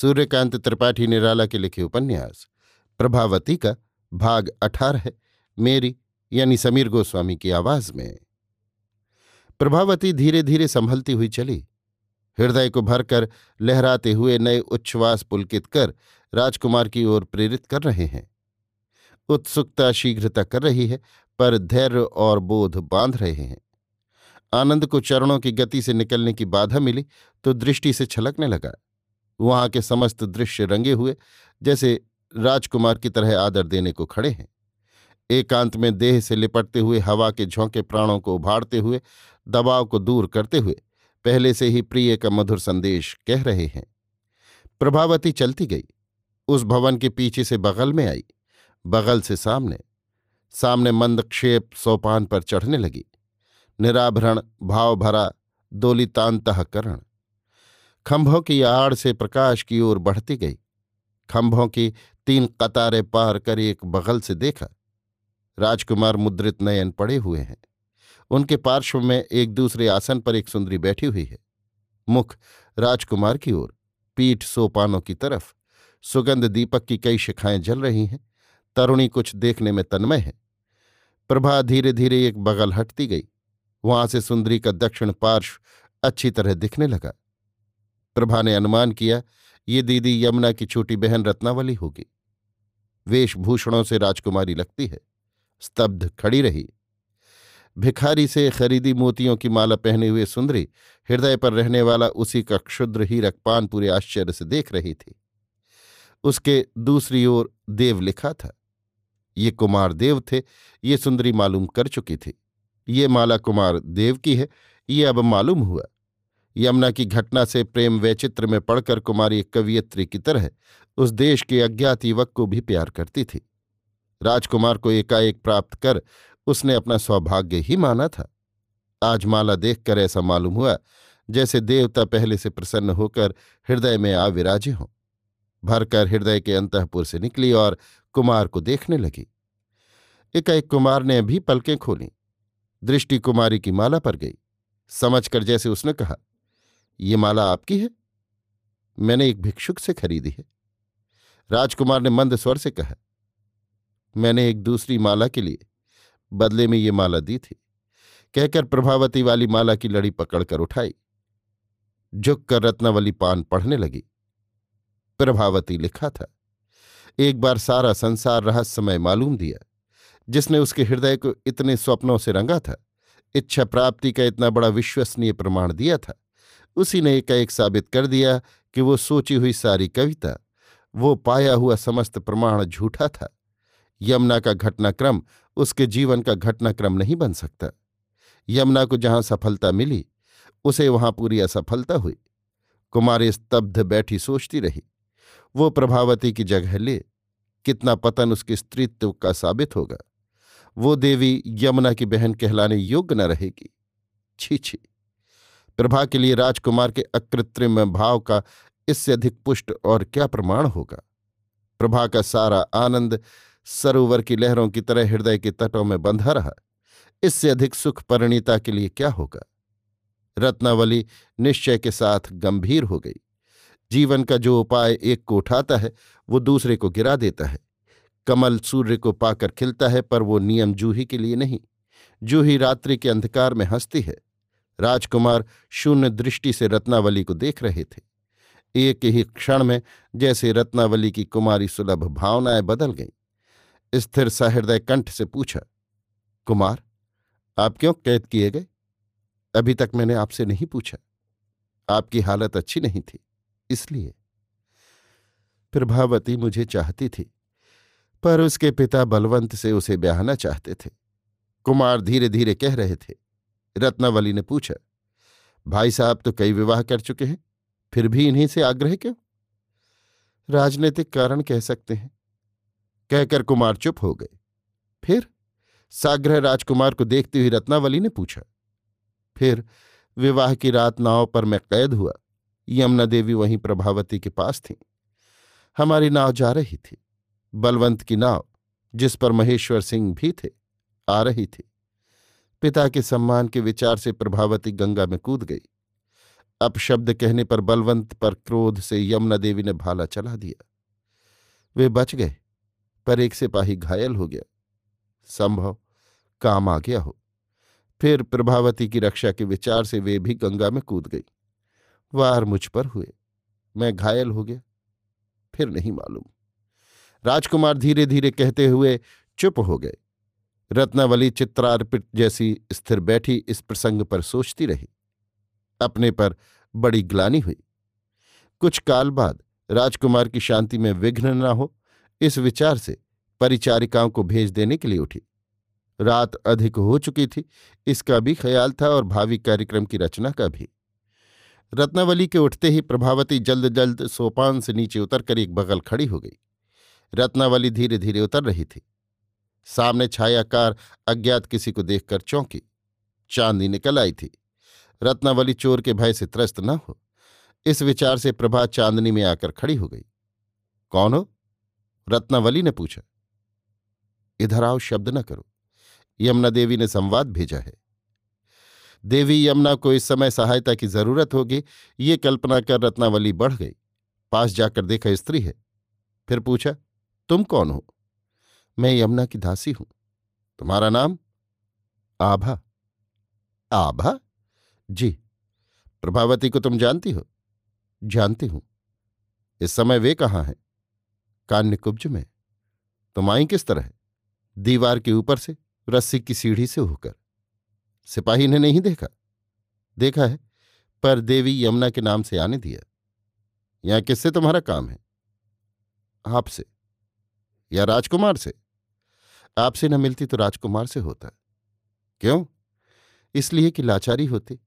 सूर्यकांत त्रिपाठी निराला के लिखे उपन्यास। प्रभावती का भाग अठारह मेरी यानी समीर गोस्वामी की आवाज़ में। प्रभावती धीरे धीरे संभलती हुई चली। हृदय को भरकर लहराते हुए नए उच्छ्वास पुलकित कर राजकुमार की ओर प्रेरित कर रहे हैं। उत्सुकता शीघ्रता कर रही है, पर धैर्य और बोध बाँध रहे हैं। आनंद को चरणों की गति से निकलने की बाधा मिली तो दृष्टि से छलकने लगा। वहाँ के समस्त दृश्य रंगे हुए, जैसे राजकुमार की तरह आदर देने को खड़े हैं। एकांत में देह से लिपटते हुए, हवा के झोंके प्राणों को उभारते हुए, दबाव को दूर करते हुए, पहले से ही प्रिय का मधुर संदेश कह रहे हैं। प्रभावती चलती गई। उस भवन के पीछे से बगल में आई। बगल से सामने। सामने मंदक्षेप सोपान पर चढ़ने लगी। निराभरण, भाव भरा, दोलितांतकरण। खंभों की आड़ से प्रकाश की ओर बढ़ती गई। खंभों की तीन कतारें पार कर एक बगल से देखा। राजकुमार मुद्रित नयन पड़े हुए हैं। उनके पार्श्व में एक दूसरे आसन पर एक सुंदरी बैठी हुई है। मुख राजकुमार की ओर, पीठ सोपानों की तरफ़। सुगंध दीपक की कई शिखाएँ जल रही हैं। तरुणी कुछ देखने में तन्मय है। प्रभा धीरे धीरे एक बगल हटती गई। वहाँ से सुंदरी का दक्षिण पार्श्व अच्छी तरह दिखने लगा। प्रभा ने अनुमान किया, ये दीदी यमुना की छोटी बहन रत्नावली होगी। वेशभूषणों से राजकुमारी लगती है, स्तब्ध खड़ी रही। भिखारी से खरीदी मोतियों की माला पहने हुए सुंदरी हृदय पर रहने वाला उसी का क्षुद्र ही रखपान पूरे आश्चर्य से देख रही थी। उसके दूसरी ओर देव लिखा था, ये कुमार देव थे, ये सुंदरी मालूम कर चुकी थी। ये माला कुमार देव की है, ये अब मालूम हुआ। यमुना की घटना से प्रेम वैचित्र में पड़कर कुमारी एक कवियत्री की तरह उस देश के अज्ञात युवक को भी प्यार करती थी। राजकुमार को एकाएक प्राप्त कर उसने अपना सौभाग्य ही माना था। आज माला देखकर ऐसा मालूम हुआ जैसे देवता पहले से प्रसन्न होकर हृदय में आ विराजे हों। भरकर हृदय के अंतपुर से निकली और कुमार को देखने लगी। एकाएक कुमार ने भी पलकें खोली। दृष्टि कुमारी की माला पर गई। समझकर जैसे उसने कहा ये माला आपकी है? मैंने एक भिक्षुक से खरीदी है। राजकुमार ने मंद स्वर से कहा, मैंने एक दूसरी माला के लिए बदले में ये माला दी थी। कहकर प्रभावती वाली माला की लड़ी पकड़कर उठाई। झुक कर रत्नावली पान पढ़ने लगी। प्रभावती लिखा था, एक बार सारा संसार रहस्यमय मालूम दिया। जिसने उसके हृदय को इतने स्वप्नों से रंगा था, इच्छा प्राप्ति का इतना बड़ा विश्वसनीय प्रमाण दिया था। उसी ने एक साबित कर दिया कि वो सोची हुई सारी कविता, वो पाया हुआ समस्त प्रमाण झूठा था। यमुना का घटनाक्रम उसके जीवन का घटनाक्रम नहीं बन सकता। यमुना को जहाँ सफलता मिली, उसे वहाँ पूरी असफलता हुई। कुमारी स्तब्ध बैठी सोचती रही, वो प्रभावती की जगह ले, कितना पतन उसके स्त्रीत्व का साबित होगा। वो देवी यमुना की बहन कहलाने योग्य न रहेगी। छी छी। प्रभा के लिए राजकुमार के अकृत्रिम भाव का इससे अधिक पुष्ट और क्या प्रमाण होगा? प्रभा का सारा आनंद सरोवर की लहरों की तरह हृदय के तटों में बंधा रहा। इससे अधिक सुख परिणीता के लिए क्या होगा? रत्नावली निश्चय के साथ गंभीर हो गई। जीवन का जो उपाय एक को उठाता है, वो दूसरे को गिरा देता है। कमल सूर्य को पाकर खिलता है, पर वो नियम जूही के लिए नहीं। जूही रात्रि के अंधकार में हंसती है। राजकुमार शून्य दृष्टि से रत्नावली को देख रहे थे। एक ही क्षण में जैसे रत्नावली की कुमारी सुलभ भावनाएँ बदल गईं। स्थिर सहृदय कंठ से पूछा, कुमार, आप क्यों कैद किए गए? अभी तक मैंने आपसे नहीं पूछा। आपकी हालत अच्छी नहीं थी, इसलिए। प्रभावती मुझे चाहती थी, पर उसके पिता बलवंत से उसे ब्याहना चाहते थे। कुमार धीरे धीरे कह रहे थे रत्नावली ने पूछा, भाई साहब तो कई विवाह कर चुके हैं, फिर भी इन्हीं से आग्रह क्यों? राजनीतिक कारण कह सकते हैं। कहकर कुमार चुप हो गए। फिर साग्रह राजकुमार को देखती हुई रत्नावली ने पूछा, फिर विवाह की रात नाव पर मैं कैद हुआ यमुना देवी वहीं प्रभावती के पास थी। हमारी नाव जा रही थी, बलवंत की नाव, जिस पर महेश्वर सिंह भी थे, आ रही थी। पिता के सम्मान के विचार से प्रभावती गंगा में कूद गई। अपशब्द कहने पर बलवंत, पर क्रोध से यमुना देवी ने भाला चला दिया। वे बच गए, पर एक सिपाही घायल हो गया। संभव काम आ गया हो। फिर प्रभावती की रक्षा के विचार से वे भी गंगा में कूद गई। वार मुझ पर हुए। मैं घायल हो गया। फिर नहीं मालूम। राजकुमार धीरे धीरे कहते हुए चुप हो गए। रत्नावली चित्रार्पित जैसी स्थिर बैठी इस प्रसंग पर सोचती रही। अपने पर बड़ी ग्लानी हुई। कुछ काल बाद राजकुमार की शांति में विघ्न न हो, इस विचार से परिचारिकाओं को भेज देने के लिए उठी। रात अधिक हो चुकी थी, इसका भी ख्याल था और भावी कार्यक्रम की रचना का भी। रत्नावली के उठते ही प्रभावती जल्द जल्द सोपान से नीचे उतरकर एक बगल खड़ी हो गई। रत्नावली धीरे धीरे उतर रही थी। सामने छायाकार अज्ञात किसी को देखकर चौंकी। चांदी निकल आई थी। रत्नावली चोर के भय से त्रस्त न हो। इस विचार से प्रभा चांदनी में आकर खड़ी हो गई। कौन हो? रत्नावली ने पूछा। इधर आओ, शब्द न करो। यमुना देवी ने संवाद भेजा है। देवी यमुना को इस समय सहायता की ज़रूरत होगी। ये कल्पना कर रत्नावली बढ़ गई। पास जाकर देखा स्त्री है। फिर पूछा, तुम कौन हो? मैं यमुना की दासी हूँ। तुम्हारा नाम? आभा। आभा? जी। प्रभावती को तुम जानती हो? जानती हूँ। इस समय वे कहाँ हैं? कान्यकुब्ज में। तुम आई किस तरह है? दीवार के ऊपर से, रस्सी की सीढ़ी से होकर। सिपाही ने नहीं देखा? देखा है, पर देवी यमुना के नाम से आने दिया। यहाँ किससे तुम्हारा काम है? आपसे? या राजकुमार से? आपसे न मिलती तो राजकुमार से होता। क्यों? इसलिए कि लाचारी होती।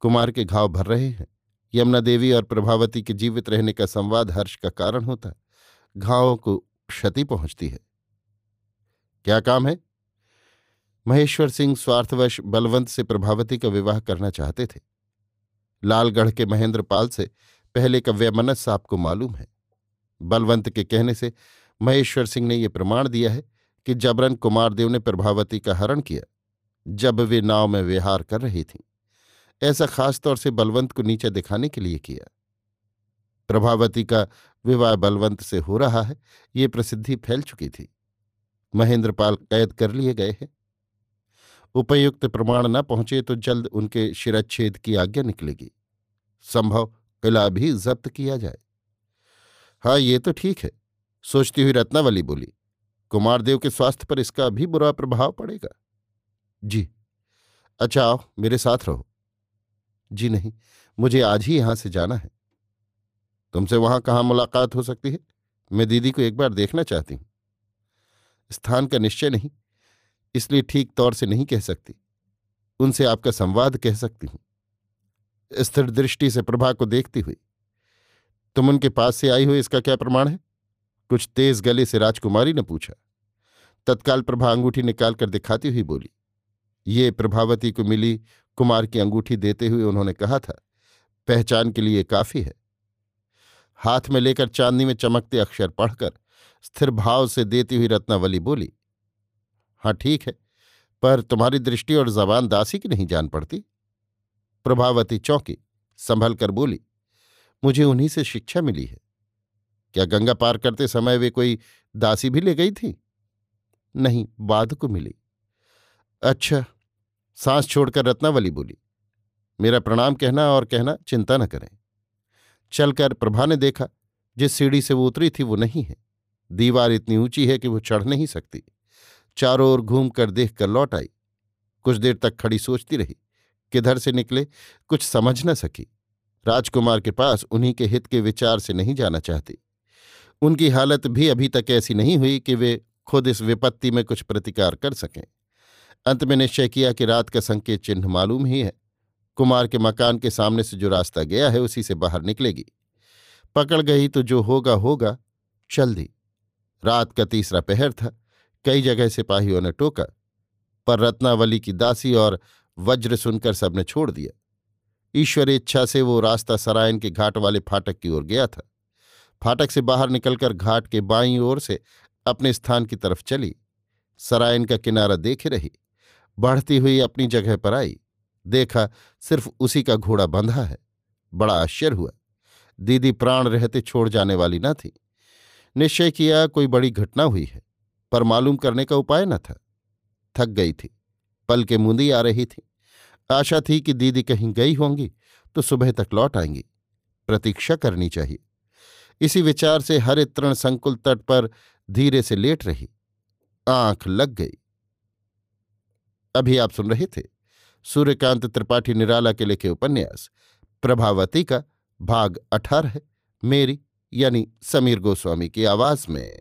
कुमार के घाव भर रहे हैं। यमुना देवी और प्रभावती के जीवित रहने का संवाद हर्ष का कारण होता। घावों को क्षति पहुँचती है। क्या काम है? महेश्वर सिंह स्वार्थवश बलवंत से प्रभावती का विवाह करना चाहते थे। लालगढ़ के महेंद्र पाल से पहले का व्यमनस साहब को मालूम है। बलवंत के कहने से महेश्वर सिंह ने यह प्रमाण दिया है कि जबरन कुमारदेव ने प्रभावती का हरण किया, जब वे नाव में विहार कर रही थीं। ऐसा खासतौर से बलवंत को नीचे दिखाने के लिए किया। प्रभावती का विवाह बलवंत से हो रहा है, ये प्रसिद्धि फैल चुकी थी। महेंद्रपाल कैद कर लिए गए हैं। उपयुक्त प्रमाण न पहुँचे तो जल्द उनके शिरच्छेद की आज्ञा निकलेगी। संभव किला भी जब्त किया जाए। हाँ ये तो ठीक है, सोचती हुई रत्नावली बोली कुमारदेव के स्वास्थ्य पर इसका भी बुरा प्रभाव पड़ेगा। जी। अच्छा आओ, मेरे साथ रहो। जी नहीं, मुझे आज ही यहाँ से जाना है। तुमसे वहाँ कहाँ मुलाकात हो सकती है? मैं दीदी को एक बार देखना चाहती हूँ। स्थान का निश्चय नहीं, इसलिए ठीक तौर से नहीं कह सकती। उनसे आपका संवाद कह सकती हूँ। स्थिर दृष्टि से प्रभा को देखती हुई। तुम उनके पास से आई हो, इसका क्या प्रमाण है? कुछ तेज गले से राजकुमारी ने पूछा। तत्काल प्रभा अंगूठी निकालकर दिखाती हुई बोली। ये प्रभावती को मिली कुमार की अंगूठी देते हुए उन्होंने कहा था, पहचान के लिए काफ़ी है। हाथ में लेकर चांदनी में चमकते अक्षर पढ़कर स्थिर भाव से देती हुई रत्नावली बोली हाँ ठीक है, पर तुम्हारी दृष्टि और जबान दासी की नहीं जान पड़ती? प्रभावती चौंकी संभल कर बोली, मुझे उन्हीं से शिक्षा मिली है। क्या गंगा पार करते समय वे कोई दासी भी ले गई थी? नहीं बाद को मिली। अच्छा सांस छोड़कर रत्नावली बोली। मेरा प्रणाम कहना और कहना चिंता न करें। चलकर प्रभा ने देखा, जिस सीढ़ी से वो उतरी थी वो नहीं है। दीवार इतनी ऊँची है कि वो चढ़ नहीं सकती। चारों ओर घूम कर देख कर लौट आई। कुछ देर तक खड़ी सोचती रही, किधर से निकले, कुछ समझ न सकी। राजकुमार के पास उन्हीं के हित के विचार से नहीं जाना चाहती। उनकी हालत भी अभी तक ऐसी नहीं हुई कि वे खुद इस विपत्ति में कुछ प्रतिकार कर सकें। अंत में निश्चय किया कि रात का संकेत चिन्ह मालूम ही है। कुमार के मकान के सामने से जो रास्ता गया है, उसी से बाहर निकलेगी। पकड़ गई तो जो होगा होगा। चल दी। रात का तीसरा पहर था। कई जगह सिपाहियों ने टोका, पर रत्नावली की दासी और वज्र सुनकर सबने छोड़ दिया। ईश्वर इच्छा से वो रास्ता सरायन के घाट वाले फाटक की ओर गया था। फाटक से बाहर निकलकर घाट के बाईं ओर से अपने स्थान की तरफ़ चली। सरायन का किनारा देखे रही। बढ़ती हुई अपनी जगह पर आई। देखा, सिर्फ़ उसी का घोड़ा बंधा है। बड़ा आश्चर्य हुआ। दीदी प्राण रहते छोड़ जाने वाली न थी। निश्चय किया कोई बड़ी घटना हुई है, पर मालूम करने का उपाय न था। थक गई थी। पल के मुंदी आ रही थी। आशा थी कि दीदी कहीं गई होंगी तो सुबह तक लौट आएँगी। प्रतीक्षा करनी चाहिए। इसी विचार से हरे तृण संकुल तट पर धीरे से लेट रही। आँख लग गई। अभी आप सुन रहे थे सूर्यकांत त्रिपाठी निराला के लिखे उपन्यास, प्रभावती का भाग अठारह, मेरी यानी समीर गोस्वामी की आवाज़ में।